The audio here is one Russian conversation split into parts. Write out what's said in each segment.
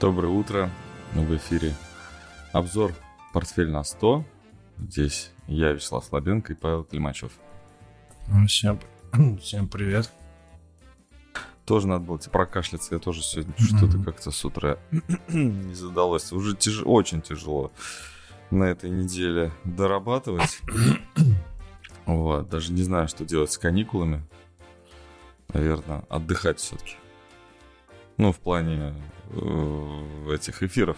Доброе утро. В эфире обзор «Портфель на 100». Здесь я, Вячеслав Слабенко и Павел Климачев. Всем, всем привет. Тоже надо было прокашляться. Я тоже сегодня mm-hmm. что-то как-то с утра не задалось. Уже тяж... очень тяжело на этой неделе дорабатывать. вот. Даже не знаю, что делать с каникулами. Наверное, отдыхать все-таки. Ну, в плане э, этих эфиров.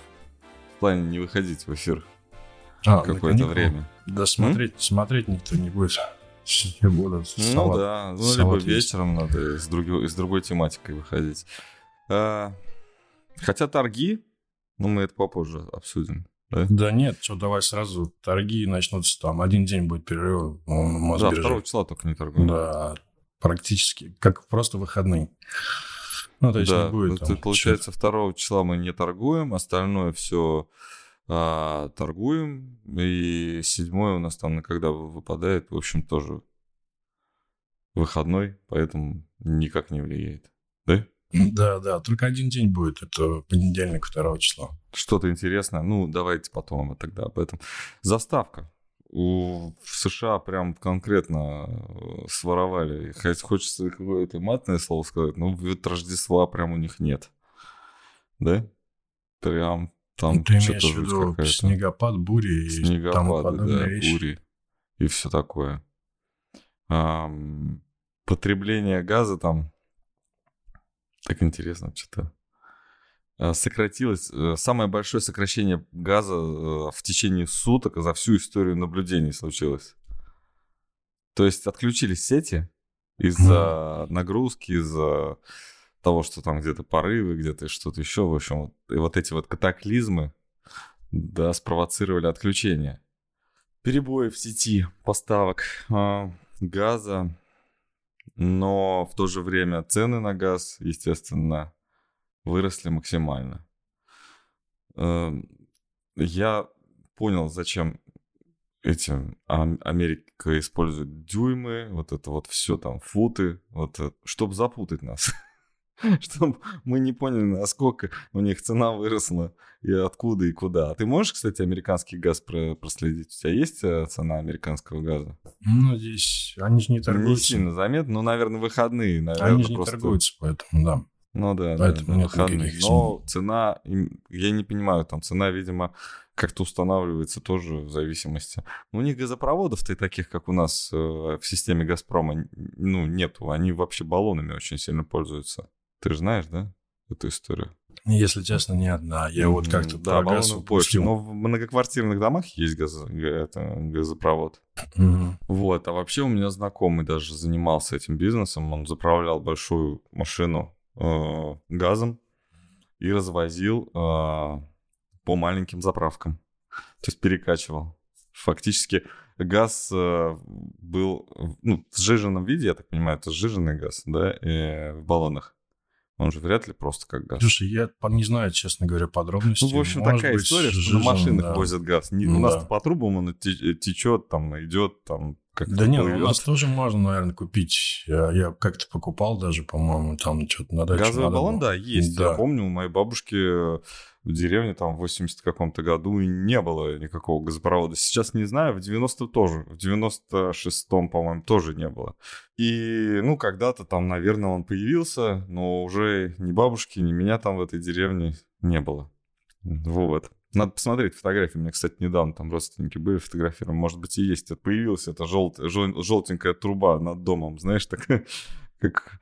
В плане не выходить в эфир а, какое-то время. Да смотреть, М? смотреть никто не будет. Все будут ну салат, да, ну либо есть. вечером надо с, друг, с другой тематикой выходить. А, хотя торги, ну мы это попозже обсудим. Да? да нет, что давай сразу торги начнутся там. Один день будет перерыв. Да, второго числа только не торгуем. Да, практически. Как просто выходные. Ну, то есть да, не будет. Там, получается, второго числа мы не торгуем, остальное все а, торгуем. И седьмое у нас там когда выпадает, в общем, тоже выходной, поэтому никак не влияет. Да? Да, да, только один день будет, это понедельник, второго числа. Что-то интересное, ну, давайте потом тогда об этом. Заставка у, в США прям конкретно э, своровали. Хоть хочется какое-то матное слово сказать, но вот Рождества прям у них нет. Да? Прям там ну, Ты имеешь в виду снегопад, бури и Снегопады, да, вещи. бури и все такое. А, потребление газа там так интересно что-то сократилось, э, самое большое сокращение газа э, в течение суток за всю историю наблюдений случилось. То есть отключились сети из-за нагрузки, из-за того, что там где-то порывы, где-то что-то еще. В общем, вот, и вот эти вот катаклизмы, да, спровоцировали отключение. Перебои в сети поставок э, газа, но в то же время цены на газ, естественно, выросли максимально. Эм, я понял, зачем эти Америка использует дюймы, вот это вот все там, футы, вот, чтобы запутать нас. чтобы мы не поняли, насколько у них цена выросла и откуда и куда. А ты можешь, кстати, американский газ проследить? У тебя есть э, цена американского газа? Ну, здесь они же не торгуются. Не сильно заметно, ну, наверное, выходные, наверное, Они же не торгуются, поэтому, да. Ну да, Поэтому да, нет выходных. Но цена, я не понимаю, там цена, видимо, как-то устанавливается тоже в зависимости. Но у них газопроводов-то и таких, как у нас э, в системе «Газпрома», ну, нету. Они вообще баллонами очень сильно пользуются. Ты же знаешь, да, эту историю? Если честно, не одна. Я mm-hmm. вот как-то да, про газ больше. Но в многоквартирных домах есть газ, это, газопровод. Mm-hmm. Вот. А вообще у меня знакомый даже занимался этим бизнесом. Он заправлял большую машину э, газом и развозил э, по маленьким заправкам. То есть перекачивал. Фактически газ э, был ну, в сжиженном виде, я так понимаю, это сжиженный газ, да, и в баллонах. Он же вряд ли просто как газ. Слушай, я не знаю, честно говоря, подробностей. Ну, в общем, Может такая быть, история, что на машинах да. возят газ. Не, ну, у нас по трубам он течет, там, идет, там, как да нет, у нас тоже можно, наверное, купить. Я, я как-то покупал даже, по-моему, там что-то на даче. Газовый баллон, было. да, есть. Да. Я помню, у моей бабушки в деревне там в 80 каком-то году и не было никакого газопровода. Сейчас не знаю, в 90 тоже. В 96-м, по-моему, тоже не было. И, ну, когда-то там, наверное, он появился, но уже ни бабушки, ни меня там в этой деревне не было. Вот. Надо посмотреть фотографии. У меня, кстати, недавно там родственники были фотографированы. Может быть, и есть. Это появилась эта жел... Жел... желтенькая труба над домом, знаешь, такая, как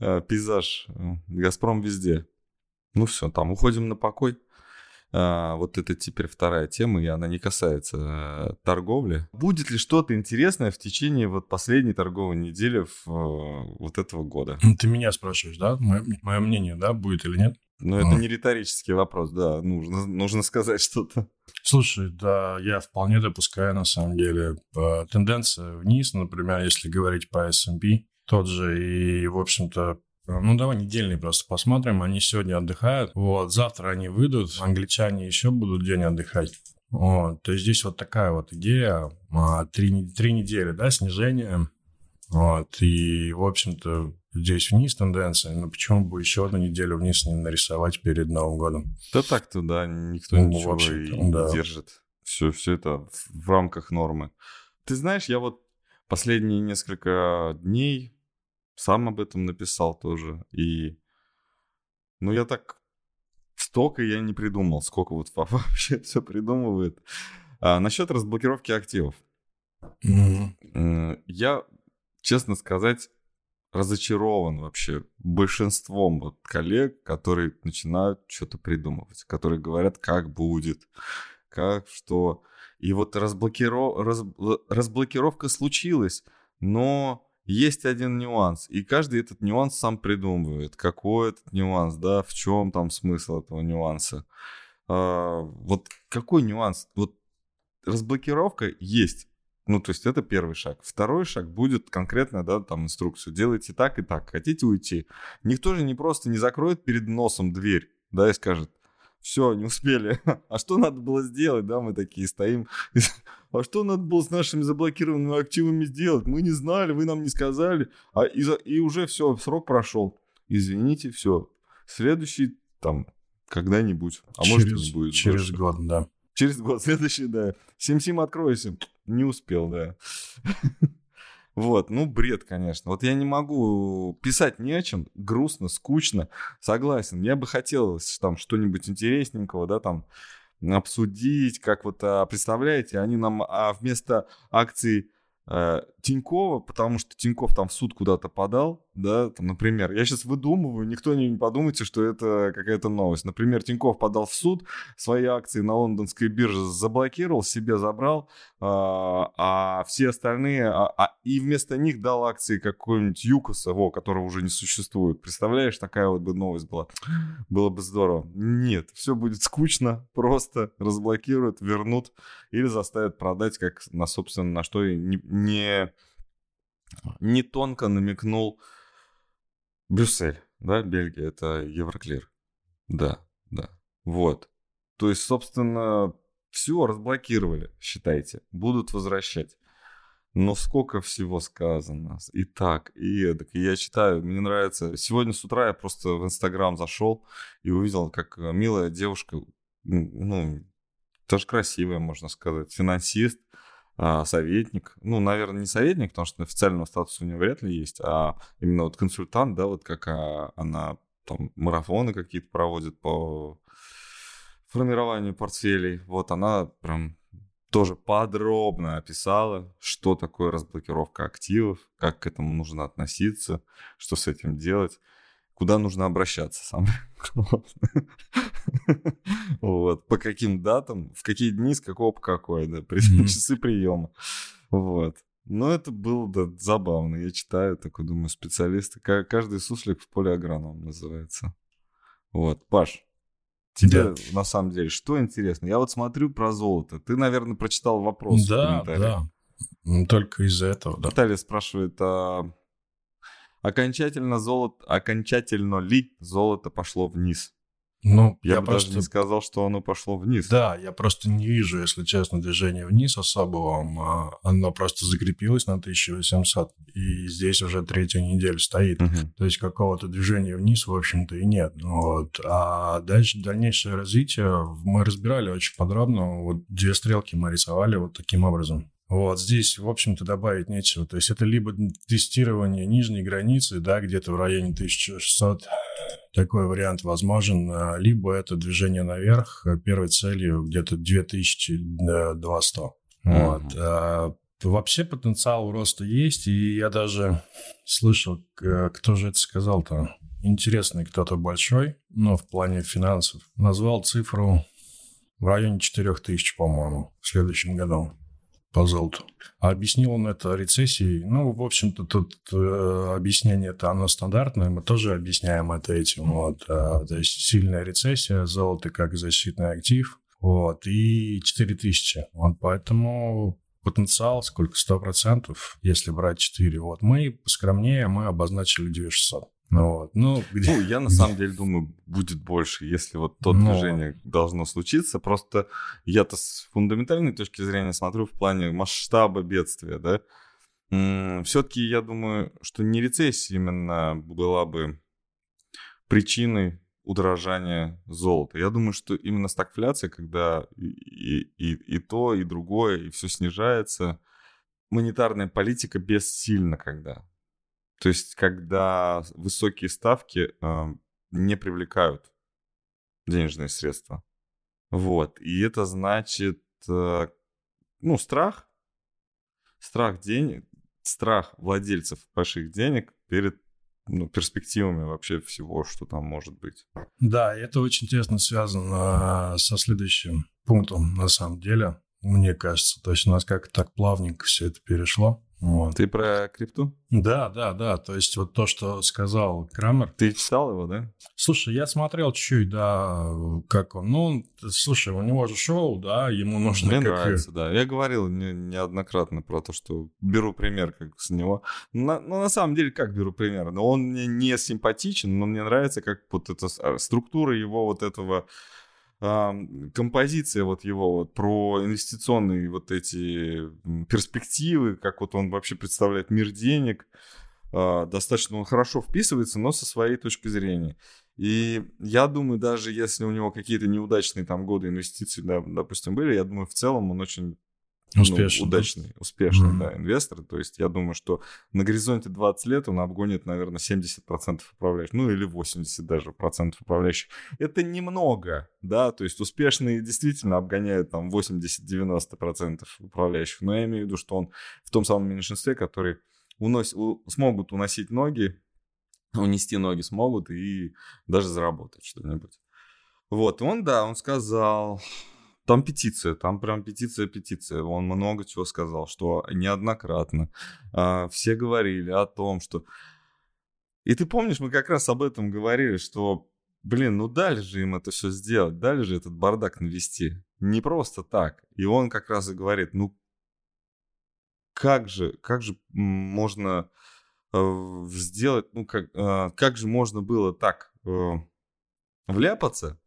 э, пейзаж. Газпром везде. Ну все, там уходим на покой. А, вот это теперь вторая тема, и она не касается а, торговли. Будет ли что-то интересное в течение вот последней торговой недели в, а, вот этого года? Ты меня спрашиваешь, да? Мое, мое мнение, да, будет или нет? Ну, это не риторический вопрос, да, нужно, нужно сказать что-то. Слушай, да, я вполне допускаю, на самом деле, тенденция вниз, например, если говорить по S&P, тот же, и, в общем-то, ну, давай недельный просто посмотрим. Они сегодня отдыхают. Вот, завтра они выйдут. Англичане еще будут день отдыхать. Вот, то есть здесь вот такая вот идея. А, три, три недели, да, снижение. Вот, и, в общем-то, здесь вниз тенденция, но почему бы еще одну неделю вниз не нарисовать перед Новым годом? Да так-то, да, никто ну, ничего и не да. держит. Все, все это в рамках нормы. Ты знаешь, я вот последние несколько дней сам об этом написал тоже. И, ну, я так столько я не придумал, сколько вот вообще все придумывает. А, насчет разблокировки активов. Mm-hmm. Я, честно сказать, разочарован вообще большинством вот коллег, которые начинают что-то придумывать, которые говорят, как будет, как что. И вот разблокиров... раз... разблокировка случилась, но есть один нюанс, и каждый этот нюанс сам придумывает. Какой этот нюанс, да, в чем там смысл этого нюанса. А, вот какой нюанс? Вот разблокировка есть. Ну, то есть это первый шаг. Второй шаг будет конкретно, да, там инструкцию. Делайте так и так. Хотите уйти? Никто же не просто не закроет перед носом дверь, да, и скажет, все, не успели. А что надо было сделать, да, мы такие стоим. А что надо было с нашими заблокированными активами сделать? Мы не знали, вы нам не сказали. А и, и уже все, срок прошел. Извините, все. Следующий там когда-нибудь. А через, может не будет. Через больше. год, да. Через год, следующий, да. Сим-сим откройся. Не успел, да. Вот, ну, бред, конечно. Вот я не могу писать не о чем, грустно, скучно, согласен. Я бы хотел там что-нибудь интересненького, да, там обсудить, как вот, а, представляете, они нам а вместо акций э, Тинькова, потому что Тиньков там в суд куда-то подал, да, там, например, я сейчас выдумываю, никто не подумайте, что это какая-то новость. Например, Тиньков подал в суд, свои акции на лондонской бирже заблокировал, себе забрал, а, а все остальные, а, а, и вместо них дал акции какой-нибудь Юкоса, во, которого уже не существует. Представляешь, такая вот бы новость была. Было бы здорово. Нет, все будет скучно, просто разблокируют, вернут или заставят продать, как на, собственно, на что и не, не, не тонко намекнул Брюссель, да, Бельгия, это Евроклир. Да, да. Вот. То есть, собственно, все разблокировали, считайте. Будут возвращать. Но сколько всего сказано. И так, и эдак. Я читаю, мне нравится. Сегодня с утра я просто в Инстаграм зашел и увидел, как милая девушка, ну, тоже красивая, можно сказать, финансист, а, советник, ну, наверное, не советник, потому что официального статуса у нее вряд ли есть, а именно вот консультант, да, вот как а, она там марафоны какие-то проводит по формированию портфелей. Вот она прям тоже подробно описала, что такое разблокировка активов, как к этому нужно относиться, что с этим делать, куда нужно обращаться самое Вот, по каким датам, в какие дни, с какого по какой, да, часы приема. Вот. Но это было да, забавно. Я читаю, такой думаю, специалисты. Каждый суслик в поле агроном называется. Вот, Паш, тебе да. на самом деле что интересно? Я вот смотрю про золото. Ты, наверное, прочитал вопрос. Да, да. Только из-за этого, да. Наталья спрашивает, а окончательно золото, окончательно ли золото пошло вниз? Ну, я, я бы просто... даже не сказал, что оно пошло вниз. Да, я просто не вижу, если честно, движения вниз особого. А оно просто закрепилось на 1800, и здесь уже третью неделю стоит. Угу. То есть какого-то движения вниз, в общем-то, и нет. Вот. А дальше дальнейшее развитие мы разбирали очень подробно. Вот две стрелки мы рисовали вот таким образом. Вот здесь, в общем-то, добавить нечего. То есть это либо тестирование нижней границы, да, где-то в районе 1600, такой вариант возможен, а, либо это движение наверх, а, первой целью где-то 2200. Mm-hmm. Вот. А, вообще потенциал роста есть, и я даже слышал, кто же это сказал-то, интересный кто-то большой, но в плане финансов, назвал цифру в районе 4000, по-моему, в следующем году по золоту. А объяснил он это рецессией. Ну, в общем-то, тут э, объяснение это оно стандартное. Мы тоже объясняем это этим. Вот. А, то есть сильная рецессия, золото как защитный актив. Вот. И 4000. Вот поэтому потенциал сколько? 100%, если брать 4. Вот. Мы скромнее, мы обозначили 2600. Ну, вот. ну, где... ну, я на самом деле думаю, будет больше, если вот то Но... движение должно случиться. Просто я-то с фундаментальной точки зрения смотрю в плане масштаба бедствия, да. все-таки я думаю, что не рецессия именно была бы причиной удорожания золота. Я думаю, что именно стагфляция, когда и, и, и то, и другое, и все снижается, монетарная политика бессильна когда. То есть, когда высокие ставки э, не привлекают денежные средства. Вот. И это значит, э, ну, страх. Страх денег, страх владельцев больших денег перед ну, перспективами вообще всего, что там может быть. Да, это очень тесно связано со следующим пунктом на самом деле, мне кажется. То есть у нас как так плавненько все это перешло. Вот. Ты про крипту? Да, да, да. То есть вот то, что сказал Крамер. Ты читал его, да? Слушай, я смотрел чуть-чуть, да, как он. Ну, слушай, у него же шоу, да, ему нужно... Мне как... нравится, да. Я говорил не, неоднократно про то, что беру пример как с него. На, ну, на самом деле, как беру пример? Но он мне не симпатичен, но мне нравится, как вот эта а, структура его вот этого композиция вот его вот про инвестиционные вот эти перспективы, как вот он вообще представляет мир денег, а, достаточно он хорошо вписывается, но со своей точки зрения. И я думаю, даже если у него какие-то неудачные там годы инвестиций, да, допустим, были, я думаю, в целом он очень Успешный. Ну, удачный, успешный, mm-hmm. да, инвестор. То есть я думаю, что на горизонте 20 лет он обгонит, наверное, 70% управляющих, ну или 80 даже процентов управляющих. Это немного, да, то есть успешные действительно обгоняют там 80-90% управляющих. Но я имею в виду, что он в том самом меньшинстве, который уносит, смогут уносить ноги, унести ноги смогут и даже заработать что-нибудь. Вот, он, да, он сказал, там петиция, там прям петиция-петиция. Он много чего сказал, что неоднократно а, все говорили о том, что... И ты помнишь, мы как раз об этом говорили, что, блин, ну дали же им это все сделать, дали же этот бардак навести. Не просто так. И он как раз и говорит, ну как же, как же можно э, сделать, ну как, э, как же можно было так э, вляпаться,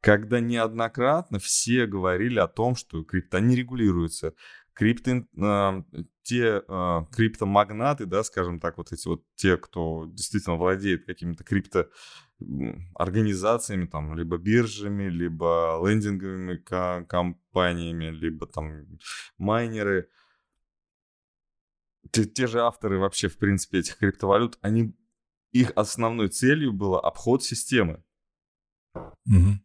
когда неоднократно все говорили о том, что крипта не регулируется. Крипты, э, те э, криптомагнаты, да, скажем так, вот эти вот те, кто действительно владеет какими-то крипто организациями, там, либо биржами, либо лендинговыми компаниями, либо там майнеры, те, те же авторы вообще, в принципе, этих криптовалют, они, их основной целью было обход системы. Угу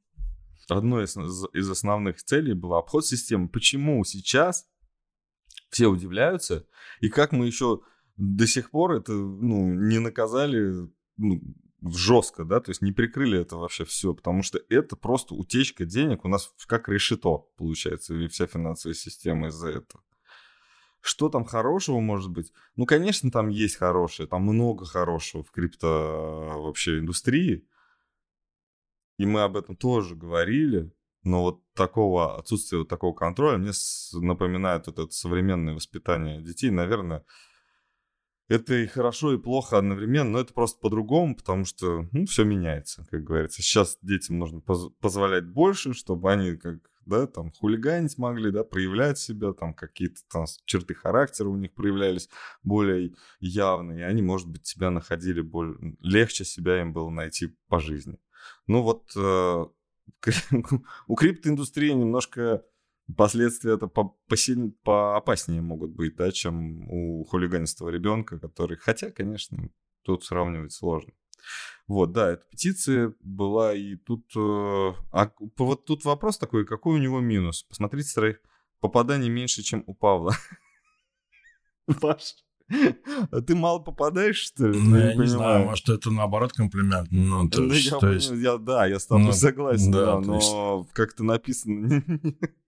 одной из, из основных целей была обход системы. Почему сейчас все удивляются, и как мы еще до сих пор это ну, не наказали ну, жестко, да, то есть не прикрыли это вообще все, потому что это просто утечка денег у нас как решето, получается, и вся финансовая система из-за этого. Что там хорошего может быть? Ну, конечно, там есть хорошее, там много хорошего в крипто вообще индустрии, и мы об этом тоже говорили, но вот такого отсутствия вот такого контроля мне напоминает вот это современное воспитание детей. Наверное, это и хорошо, и плохо одновременно, но это просто по-другому, потому что ну, все меняется, как говорится. Сейчас детям нужно поз- позволять больше, чтобы они как да, там хулиганить могли, да, проявлять себя, там какие-то там черты характера у них проявлялись более явные, и они, может быть, себя находили более... Легче себя им было найти по жизни. Ну вот э, у криптоиндустрии немножко последствия это по, посильнее, поопаснее могут быть, да, чем у хулиганистого ребенка, который, хотя, конечно, тут сравнивать сложно. Вот, да, эта петиция была, и тут... Э, а вот тут вопрос такой, какой у него минус? Посмотрите, попаданий меньше, чем у Павла. Паш, а ты мало попадаешь, что ли? Ну, я, не, не знаю, может, это наоборот комплимент. Ну, то, ну, есть, я, то есть... Я, да, я с тобой ну, согласен, да, да но как-то написано...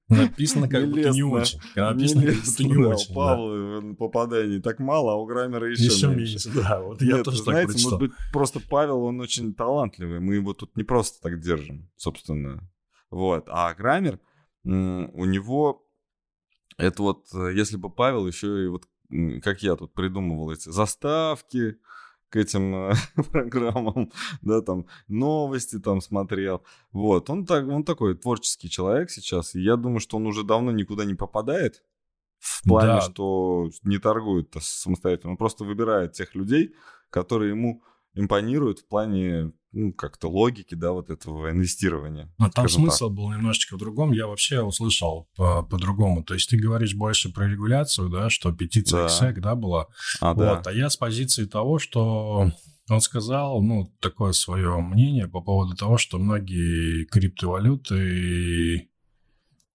Написано как будто не очень. Написано как будто не очень. У Павла да. попаданий так мало, а у Граммера еще, еще меньше. меньше. Да, вот я тоже знаете, так прочитал. может быть, просто Павел, он очень талантливый. Мы его тут не просто так держим, собственно. Вот. А Граммер, у него... Это вот, э, если бы Павел еще и вот как я тут придумывал эти заставки к этим э, программам, да, там новости там смотрел. Вот, он, так, он такой творческий человек сейчас, и я думаю, что он уже давно никуда не попадает, В плане, да. что не торгует самостоятельно. Он просто выбирает тех людей, которые ему импонируют в плане ну, как-то логики, да, вот этого инвестирования. Но там смысл так. был немножечко в другом. Я вообще услышал по- по-другому. То есть ты говоришь больше про регуляцию, да, что петиция да. XSEC, да, была. А, вот. да. а я с позиции того, что он сказал, ну, такое свое мнение по поводу того, что многие криптовалюты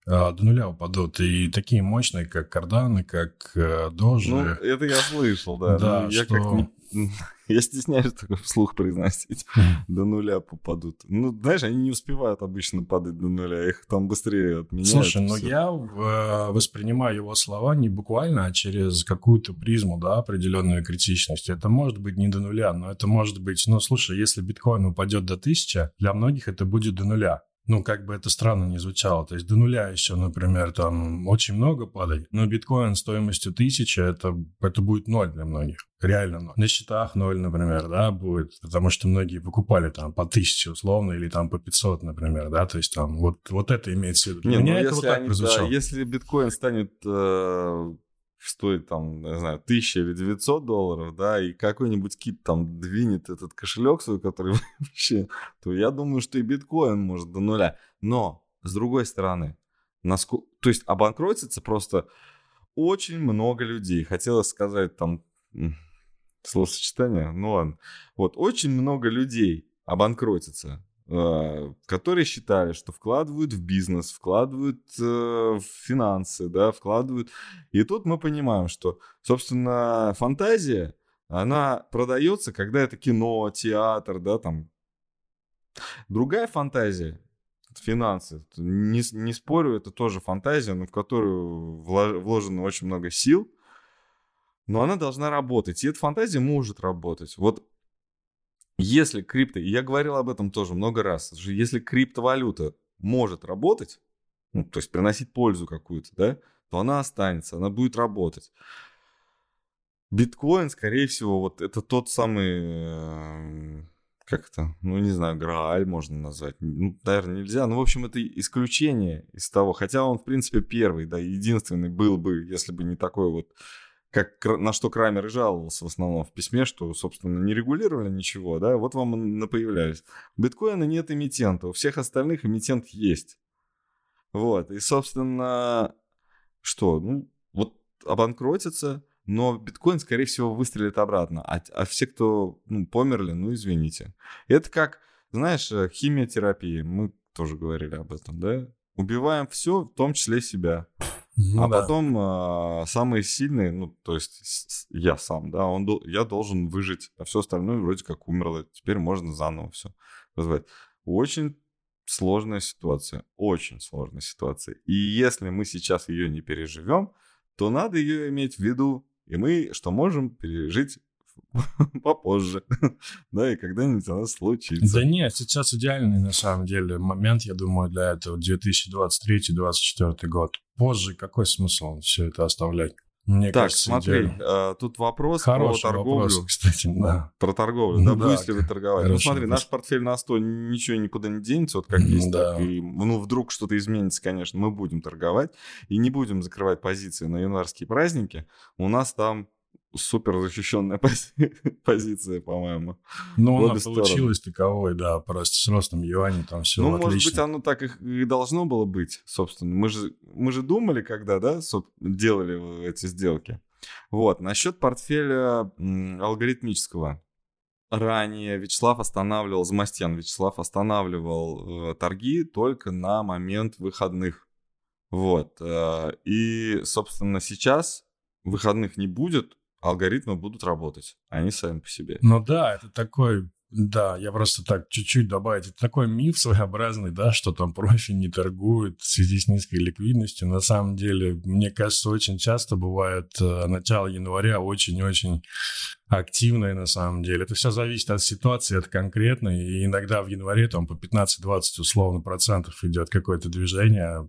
а, до нуля упадут. И такие мощные, как карданы, как э, дожи. Ну, это я слышал, да. Да, ну, я что... как Я стесняюсь такой вслух произносить. До нуля попадут. Ну, знаешь, они не успевают обычно падать до нуля, их там быстрее отменяют. Слушай, но я э, воспринимаю его слова не буквально, а через какую-то призму, да, определенную критичность. Это может быть не до нуля, но это может быть... Ну, слушай, если биткоин упадет до тысячи, для многих это будет до нуля ну, как бы это странно не звучало, то есть до нуля еще, например, там очень много падает, но биткоин стоимостью тысячи, это, это будет ноль для многих, реально ноль. На счетах ноль, например, да, будет, потому что многие покупали там по тысяче условно или там по 500, например, да, то есть там вот, вот это имеется в виду. Не, Меня ну, это вот так они, прозвучало. Да, если биткоин станет э, стоит там, не знаю, 1000 или 900 долларов, да, и какой-нибудь кит там двинет этот кошелек свой, который вообще, то я думаю, что и биткоин может до нуля. Но, с другой стороны, насколько, то есть обанкротится просто очень много людей. Хотелось сказать там словосочетание, ну ладно. Вот, очень много людей обанкротится. А, которые считали, что вкладывают в бизнес, вкладывают э, в финансы, да, вкладывают. И тут мы понимаем, что, собственно, фантазия, она продается, когда это кино, театр, да, там. Другая фантазия, финансы, не, не спорю, это тоже фантазия, но в которую вложено очень много сил, но она должна работать. И эта фантазия может работать. Вот если крипто, я говорил об этом тоже много раз, если криптовалюта может работать, ну, то есть приносить пользу какую-то, да, то она останется, она будет работать. Биткоин, скорее всего, вот это тот самый, э, как это, ну, не знаю, Грааль можно назвать. Ну, наверное, нельзя. Ну, в общем, это исключение из того. Хотя он, в принципе, первый, да, единственный был бы, если бы не такой вот как на что Крамер и жаловался в основном в письме, что, собственно, не регулировали ничего, да, вот вам на появлялись. У биткоина нет эмитента, у всех остальных эмитент есть. Вот, и, собственно, что, ну, вот обанкротится, но биткоин, скорее всего, выстрелит обратно, а, а все, кто ну, померли, ну, извините. Это как, знаешь, э, химиотерапия, мы тоже говорили об этом, да? Убиваем все, в том числе себя. Ну, а да. потом а, самые сильные, ну, то есть я сам, да, он, я должен выжить, а все остальное вроде как умерло. Теперь можно заново все развивать. Очень сложная ситуация, очень сложная ситуация. И если мы сейчас ее не переживем, то надо ее иметь в виду, и мы что можем пережить попозже. да, и когда-нибудь она случится. Да нет, сейчас идеальный на самом деле момент, я думаю, для этого 2023-2024 год. Позже какой смысл все это оставлять? Мне так, кажется, смотри, э, тут вопрос Хороший про торговлю. Вопрос, кстати, да. Про торговлю, да, да будете ли вы торговать? Ну смотри, вопрос. наш портфель на 100 ничего никуда не денется, вот как есть, да. так и, ну, вдруг что-то изменится, конечно, мы будем торговать и не будем закрывать позиции на январские праздники. У нас там супер защищенная пози- позиция, по-моему. Ну, она получилась таковой, да, просто с ростом юаней там все Ну, отлично. может быть, оно так и должно было быть, собственно. Мы же, мы же думали, когда, да, делали эти сделки. Вот, насчет портфеля алгоритмического. Ранее Вячеслав останавливал, Замастьян Вячеслав останавливал э, торги только на момент выходных. Вот. Э, и, собственно, сейчас выходных не будет, алгоритмы будут работать, они сами по себе. Ну да, это такой да, я просто так чуть-чуть добавить. Это такой миф своеобразный, да, что там профи не торгуют в связи с низкой ликвидностью. На самом деле, мне кажется, очень часто бывает э, начало января очень-очень активное на самом деле. Это все зависит от ситуации, от конкретной. И иногда в январе там по 15-20 условно процентов идет какое-то движение.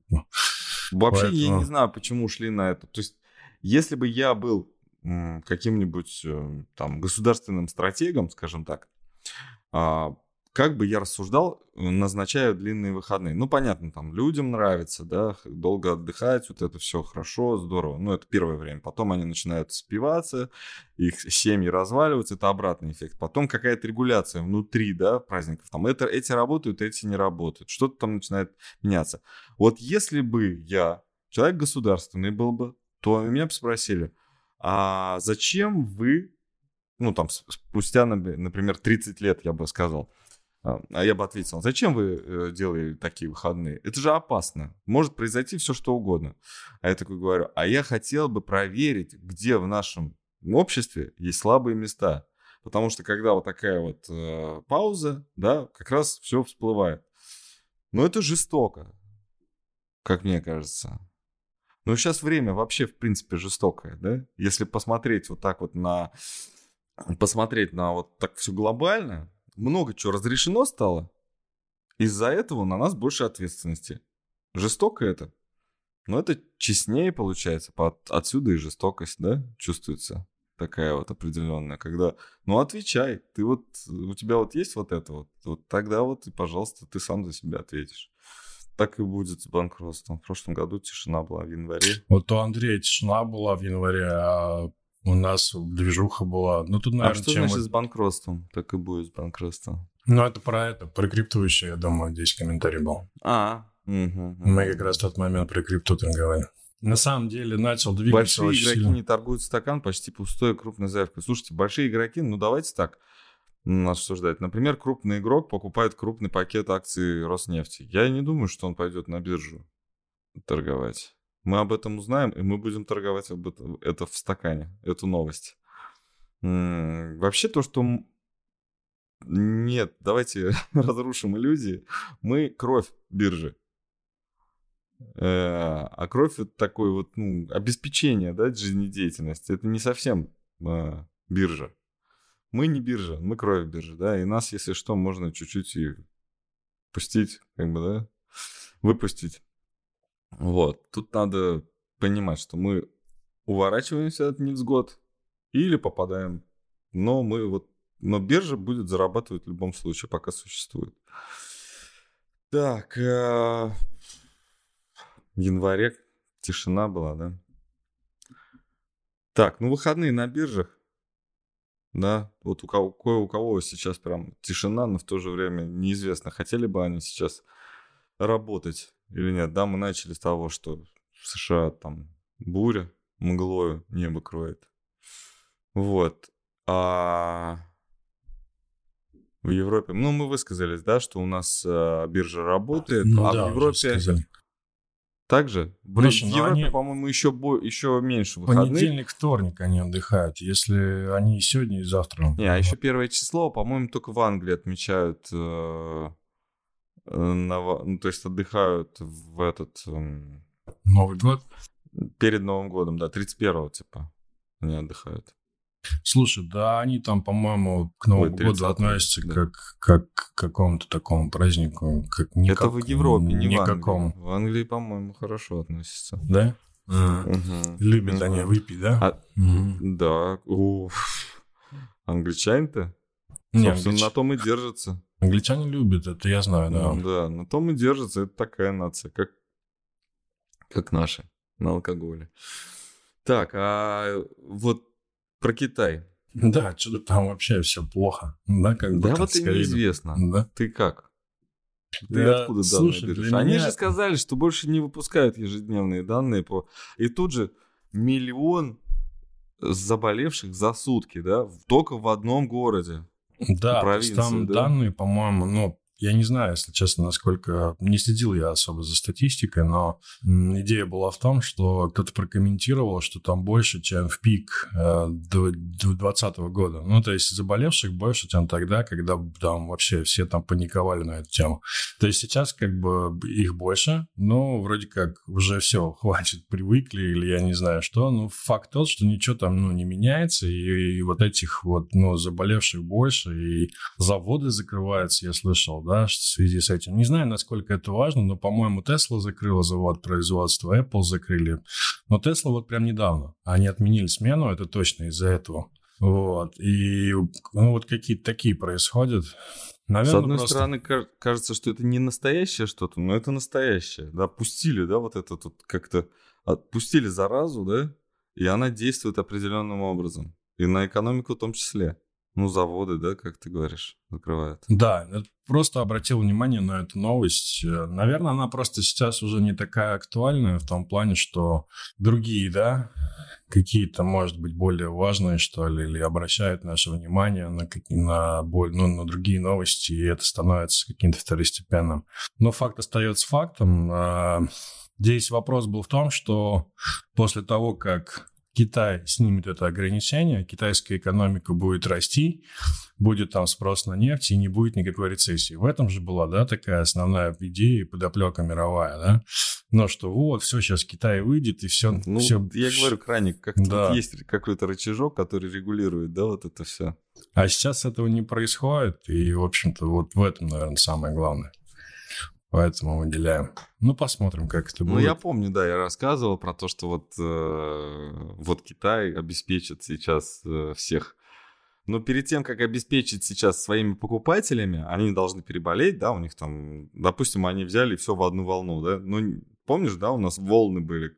Вообще Поэтому... я не знаю, почему шли на это. То есть, если бы я был каким-нибудь э, там государственным стратегом, скажем так, а, как бы я рассуждал, назначаю длинные выходные. Ну, понятно, там людям нравится, да, долго отдыхать, вот это все хорошо, здорово. Ну, это первое время. Потом они начинают спиваться, их семьи разваливаются, это обратный эффект. Потом какая-то регуляция внутри, да, праздников. Там это, эти работают, эти не работают. Что-то там начинает меняться. Вот если бы я человек государственный был бы, то меня бы спросили, а зачем вы, ну, там, спустя, например, 30 лет, я бы сказал, а, а я бы ответил, зачем вы э, делали такие выходные? Это же опасно. Может произойти все, что угодно. А я такой говорю, а я хотел бы проверить, где в нашем обществе есть слабые места. Потому что когда вот такая вот э, пауза, да, как раз все всплывает. Но это жестоко, как мне кажется. Но сейчас время вообще, в принципе, жестокое, да? Если посмотреть вот так вот на... Посмотреть на вот так все глобально, много чего разрешено стало. Из-за этого на нас больше ответственности. Жестоко это. Но это честнее получается. Отсюда и жестокость, да, чувствуется такая вот определенная, когда, ну, отвечай, ты вот, у тебя вот есть вот это вот, вот тогда вот, и, пожалуйста, ты сам за себя ответишь. Так и будет с банкротством. В прошлом году тишина была в январе. Вот у Андрея тишина была в январе, а у нас движуха была. Ну, тут, наверное, а что чем значит с банкротством? Так и будет с банкротством. Ну, это про это, про крипту еще, я думаю, здесь комментарий был. А, угу, Мы как раз в тот момент про крипту торговали. На самом деле начал двигаться Большие игроки сильно. не торгуют стакан, почти пустой крупной заявкой. Слушайте, большие игроки, ну давайте так обсуждать. Например, крупный игрок покупает крупный пакет акций Роснефти. Я не думаю, что он пойдет на биржу торговать. Мы об этом узнаем, и мы будем торговать об этом, это в стакане, эту новость. Вообще то, что нет, давайте разрушим иллюзии. Мы кровь биржи. Э, а кровь это такое вот ну, обеспечение да, жизнедеятельности. Это не совсем а, биржа. Мы не биржа, мы кровь биржи, да, и нас, если что, можно чуть-чуть и пустить, как бы, да, выпустить. Вот, тут надо понимать, что мы уворачиваемся от невзгод или попадаем. Но мы вот, но биржа будет зарабатывать в любом случае, пока существует. Так, э, в январе тишина была, да? Так, ну выходные на биржах, да, вот у кого, у кого сейчас прям тишина, но в то же время неизвестно, хотели бы они сейчас работать или нет. Да, мы начали с того, что в США там буря, мглою небо кроет. Вот. А в Европе, ну, мы высказались, да, что у нас э, биржа работает, ну, а да, в Европе также? Блин, Слушай, в Европе, они... по-моему, еще, бо... еще меньше выходных. Понедельник, вторник они отдыхают, если они сегодня и завтра. Не, а еще первое число, по-моему, только в Англии отмечают э, Э, ну, то есть отдыхают в этот... Эм, Новый год? Перед Новым годом, да, 31-го, типа, они отдыхают. Слушай, да, они там, по-моему, к Новому Ой, году относятся да. как, как к какому-то такому празднику. Как никак, Это в Европе, не никакому. в Англии. В Англии, по-моему, хорошо относятся. Да? А, угу. Любят угу. они выпить, да? А, угу. Да. Уф. Англичане-то? Не, Собственно, англич... на том и держатся. Англичане любят это, я знаю, да. Да, на том и держится. Это такая нация, как, как наша, на алкоголе. Так, а вот про Китай. Да, что-то там вообще все плохо. Да, как бы, да вот и неизвестно. Да? Ты как? Ты да, откуда слушай, данные берешь? Они меня... же сказали, что больше не выпускают ежедневные данные по... И тут же миллион заболевших за сутки, да, только в одном городе. Да, там да? данные, по-моему, ну, я не знаю, если честно, насколько... Не следил я особо за статистикой, но идея была в том, что кто-то прокомментировал, что там больше, чем в пик э, 2020 года. Ну, то есть заболевших больше, чем тогда, когда там вообще все там паниковали на эту тему. То есть сейчас как бы их больше, но вроде как уже все, хватит, привыкли или я не знаю что. Ну, факт тот, что ничего там, ну, не меняется, и, и вот этих вот, ну, заболевших больше, и заводы закрываются, я слышал, да, да, в связи с этим. Не знаю, насколько это важно, но, по-моему, Tesla закрыла завод производства, Apple закрыли. Но Tesla вот прям недавно. Они отменили смену, это точно из-за этого. Вот. И ну, вот какие-то такие происходят. Наверное, С одной просто... стороны, кажется, что это не настоящее что-то, но это настоящее. Да, пустили, да, вот это тут как-то отпустили заразу, да, и она действует определенным образом. И на экономику в том числе. Ну, заводы, да, как ты говоришь, закрывают. Да, просто обратил внимание на эту новость. Наверное, она просто сейчас уже не такая актуальная в том плане, что другие, да, какие-то, может быть, более важные, что ли, или обращают наше внимание на, на, боль, ну, на другие новости, и это становится каким-то второстепенным. Но факт остается фактом. А, здесь вопрос был в том, что после того, как Китай снимет это ограничение, китайская экономика будет расти, будет там спрос на нефть и не будет никакой рецессии. В этом же была, да, такая основная идея и подоплека мировая, да. Но что вот, все, сейчас Китай выйдет и все... Ну, все... я говорю, краник, как да. вот есть какой-то рычажок, который регулирует, да, вот это все. А сейчас этого не происходит, и, в общем-то, вот в этом, наверное, самое главное. Поэтому выделяем. Ну, посмотрим, как это будет. Ну, я помню, да, я рассказывал про то, что вот, э, вот Китай обеспечит сейчас э, всех. Но перед тем, как обеспечить сейчас своими покупателями, они должны переболеть, да, у них там, допустим, они взяли все в одну волну, да. Ну, помнишь, да, у нас волны были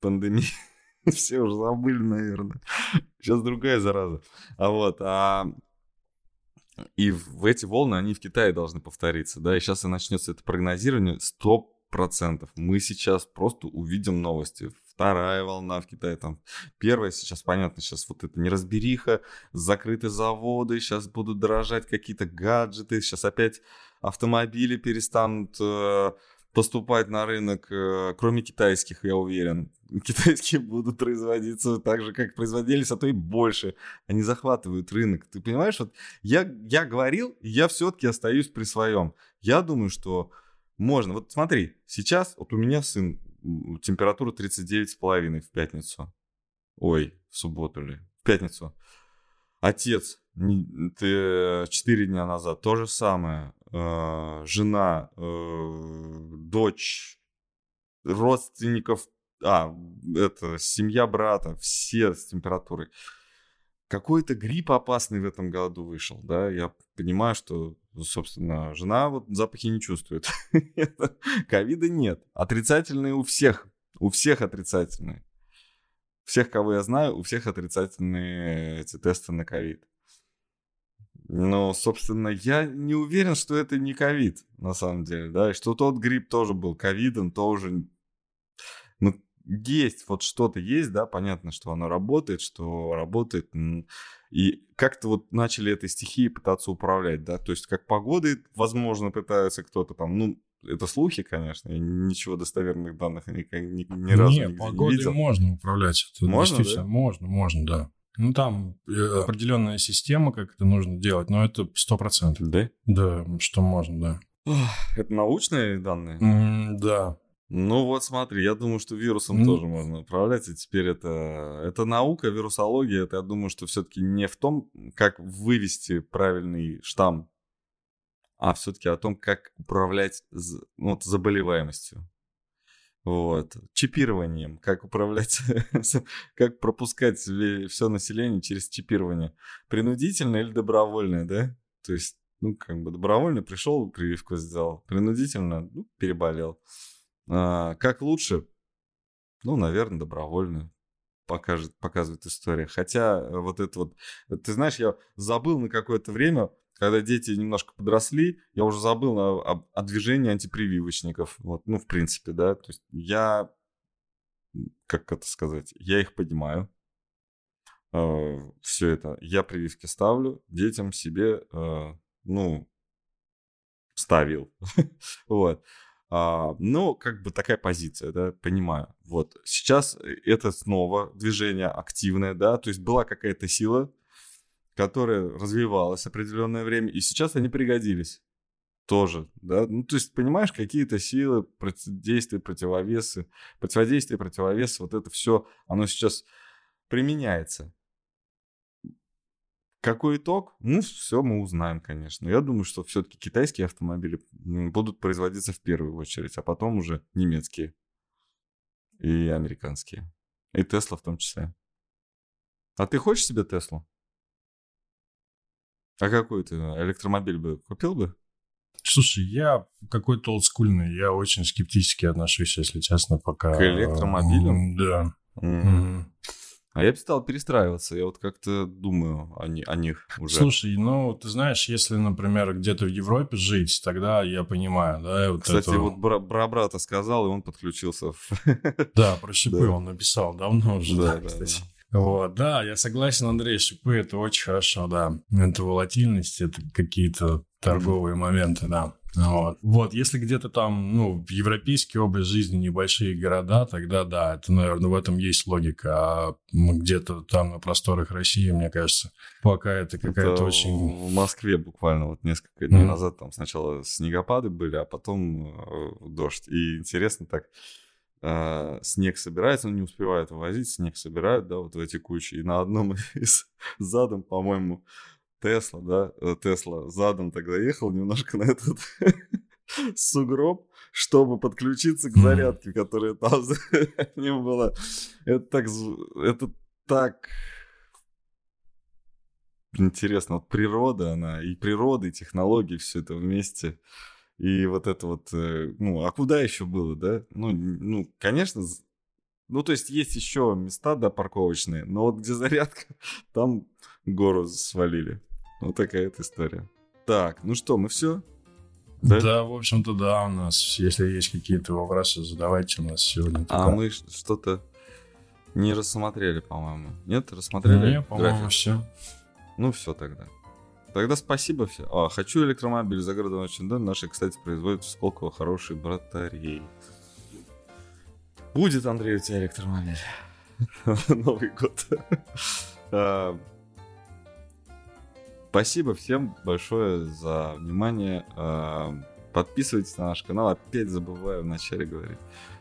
пандемии. Все уже забыли, наверное. Сейчас другая зараза. А вот, а и в эти волны, они в Китае должны повториться, да, и сейчас и начнется это прогнозирование 100%. Мы сейчас просто увидим новости. Вторая волна в Китае, там первая сейчас, понятно, сейчас вот это неразбериха, закрыты заводы, сейчас будут дорожать какие-то гаджеты, сейчас опять автомобили перестанут э, поступать на рынок, э, кроме китайских, я уверен. Китайские будут производиться так же, как производились, а то и больше. Они захватывают рынок. Ты понимаешь, вот я, я говорил, я все-таки остаюсь при своем. Я думаю, что можно. Вот смотри, сейчас вот у меня сын, температура 39,5 в пятницу. Ой, в субботу ли? В пятницу. Отец, ты 4 дня назад, то же самое. Э, жена, э, дочь, родственников, а, это семья брата, все с температурой. Какой-то грипп опасный в этом году вышел, да, я понимаю, что, собственно, жена вот запахи не чувствует. Ковида нет. Отрицательные у всех, у всех отрицательные. Всех, кого я знаю, у всех отрицательные эти тесты на ковид. Но, собственно, я не уверен, что это не ковид, на самом деле, да, и что тот грипп тоже был ковидом, тоже, ну, есть вот что-то есть, да, понятно, что оно работает, что работает, и как-то вот начали этой стихией пытаться управлять, да, то есть как погодой, возможно, пытаются кто-то там, ну, это слухи, конечно, ничего достоверных данных ни, ни, ни разу не, погодой не видел. можно управлять, это можно, да? можно, можно, да. Ну, там э, определенная система, как это нужно делать, но это сто процентов. Да? Да, что можно, да. Это научные данные? Mm, да. Ну вот смотри, я думаю, что вирусом mm. тоже можно управлять, и теперь это, это наука, вирусология, это я думаю, что все-таки не в том, как вывести правильный штамм, а все-таки о том, как управлять ну, вот, заболеваемостью. Вот. Чипированием. Как управлять, как пропускать все население через чипирование. Принудительное или добровольное, да? То есть, ну, как бы добровольно пришел, прививку сделал. Принудительно, ну, переболел. А, как лучше? Ну, наверное, добровольно покажет, показывает история. Хотя вот это вот... Ты знаешь, я забыл на какое-то время когда дети немножко подросли, я уже забыл о, о, о движении антипрививочников. Вот, ну, в принципе, да. То есть я, как это сказать, я их понимаю. Э, все это. Я прививки ставлю, детям себе, э, ну, ставил. вот. А, но как бы такая позиция, да, понимаю. Вот сейчас это снова движение активное, да, то есть была какая-то сила, которая развивалась определенное время, и сейчас они пригодились тоже, да, ну, то есть, понимаешь, какие-то силы, действия, противовесы, противодействие, противовес, вот это все, оно сейчас применяется. Какой итог? Ну, все мы узнаем, конечно. Я думаю, что все-таки китайские автомобили будут производиться в первую очередь, а потом уже немецкие и американские. И Тесла в том числе. А ты хочешь себе Теслу? А какой ты электромобиль бы купил бы? Слушай, я какой-то олдскульный, я очень скептически отношусь, если честно, пока... К электромобилям? Да. Mm. А я бы стал перестраиваться, я вот как-то думаю о, о них уже. Слушай, ну, ты знаешь, если, например, где-то в Европе жить, тогда я понимаю, да, вот Кстати, это... вот бра- брата сказал, и он подключился. Да, про шипы да. он написал давно уже, да, кстати. Вот, да, я согласен, Андрей, шипы это очень хорошо, да. Это волатильность, это какие-то торговые mm-hmm. моменты, да. Вот. вот, если где-то там, ну, европейский образ жизни, небольшие города, тогда да, это, наверное, в этом есть логика. А где-то там на просторах России, мне кажется, пока это какая-то это очень... В Москве буквально вот несколько дней mm-hmm. назад там сначала снегопады были, а потом э, дождь. И интересно так, э, снег собирается, но не успевают вывозить, снег собирают, да, вот в эти кучи. И на одном из задом, по-моему, Тесла, да, э, Тесла задом тогда ехал немножко на этот сугроб, чтобы подключиться к зарядке, которая там за ним была. Это так, это так интересно. Вот природа, она, и природа, и технологии, все это вместе. И вот это вот, э, ну, а куда еще было, да? Ну, ну, конечно, ну, то есть есть еще места, да, парковочные, но вот где зарядка, там гору свалили. Вот такая вот история. Так, ну что, мы все? Да? да, в общем-то, да, у нас, если есть какие-то вопросы, задавайте у нас сегодня. А мы что-то не рассмотрели, по-моему. Нет, рассмотрели? Нет, по-моему, все. Ну, все тогда. Тогда спасибо все. А, хочу электромобиль за городом очень да. Наши, кстати, производят в Сколково хорошие батареи. Будет, Андрей, у тебя электромобиль. Новый год. А, Спасибо всем большое за внимание. А, подписывайтесь на наш канал. Опять забываю вначале говорить.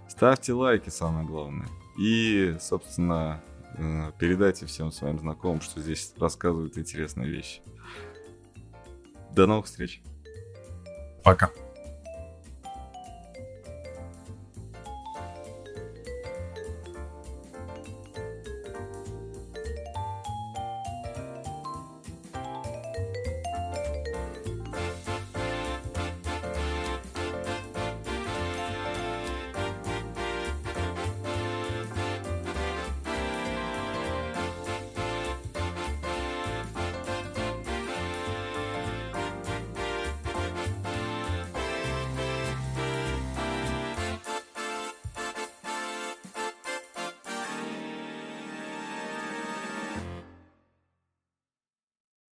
Ставьте лайки, самое главное. И, собственно, э, передайте всем своим знакомым, что здесь рассказывают интересные вещи. До новых встреч. Пока.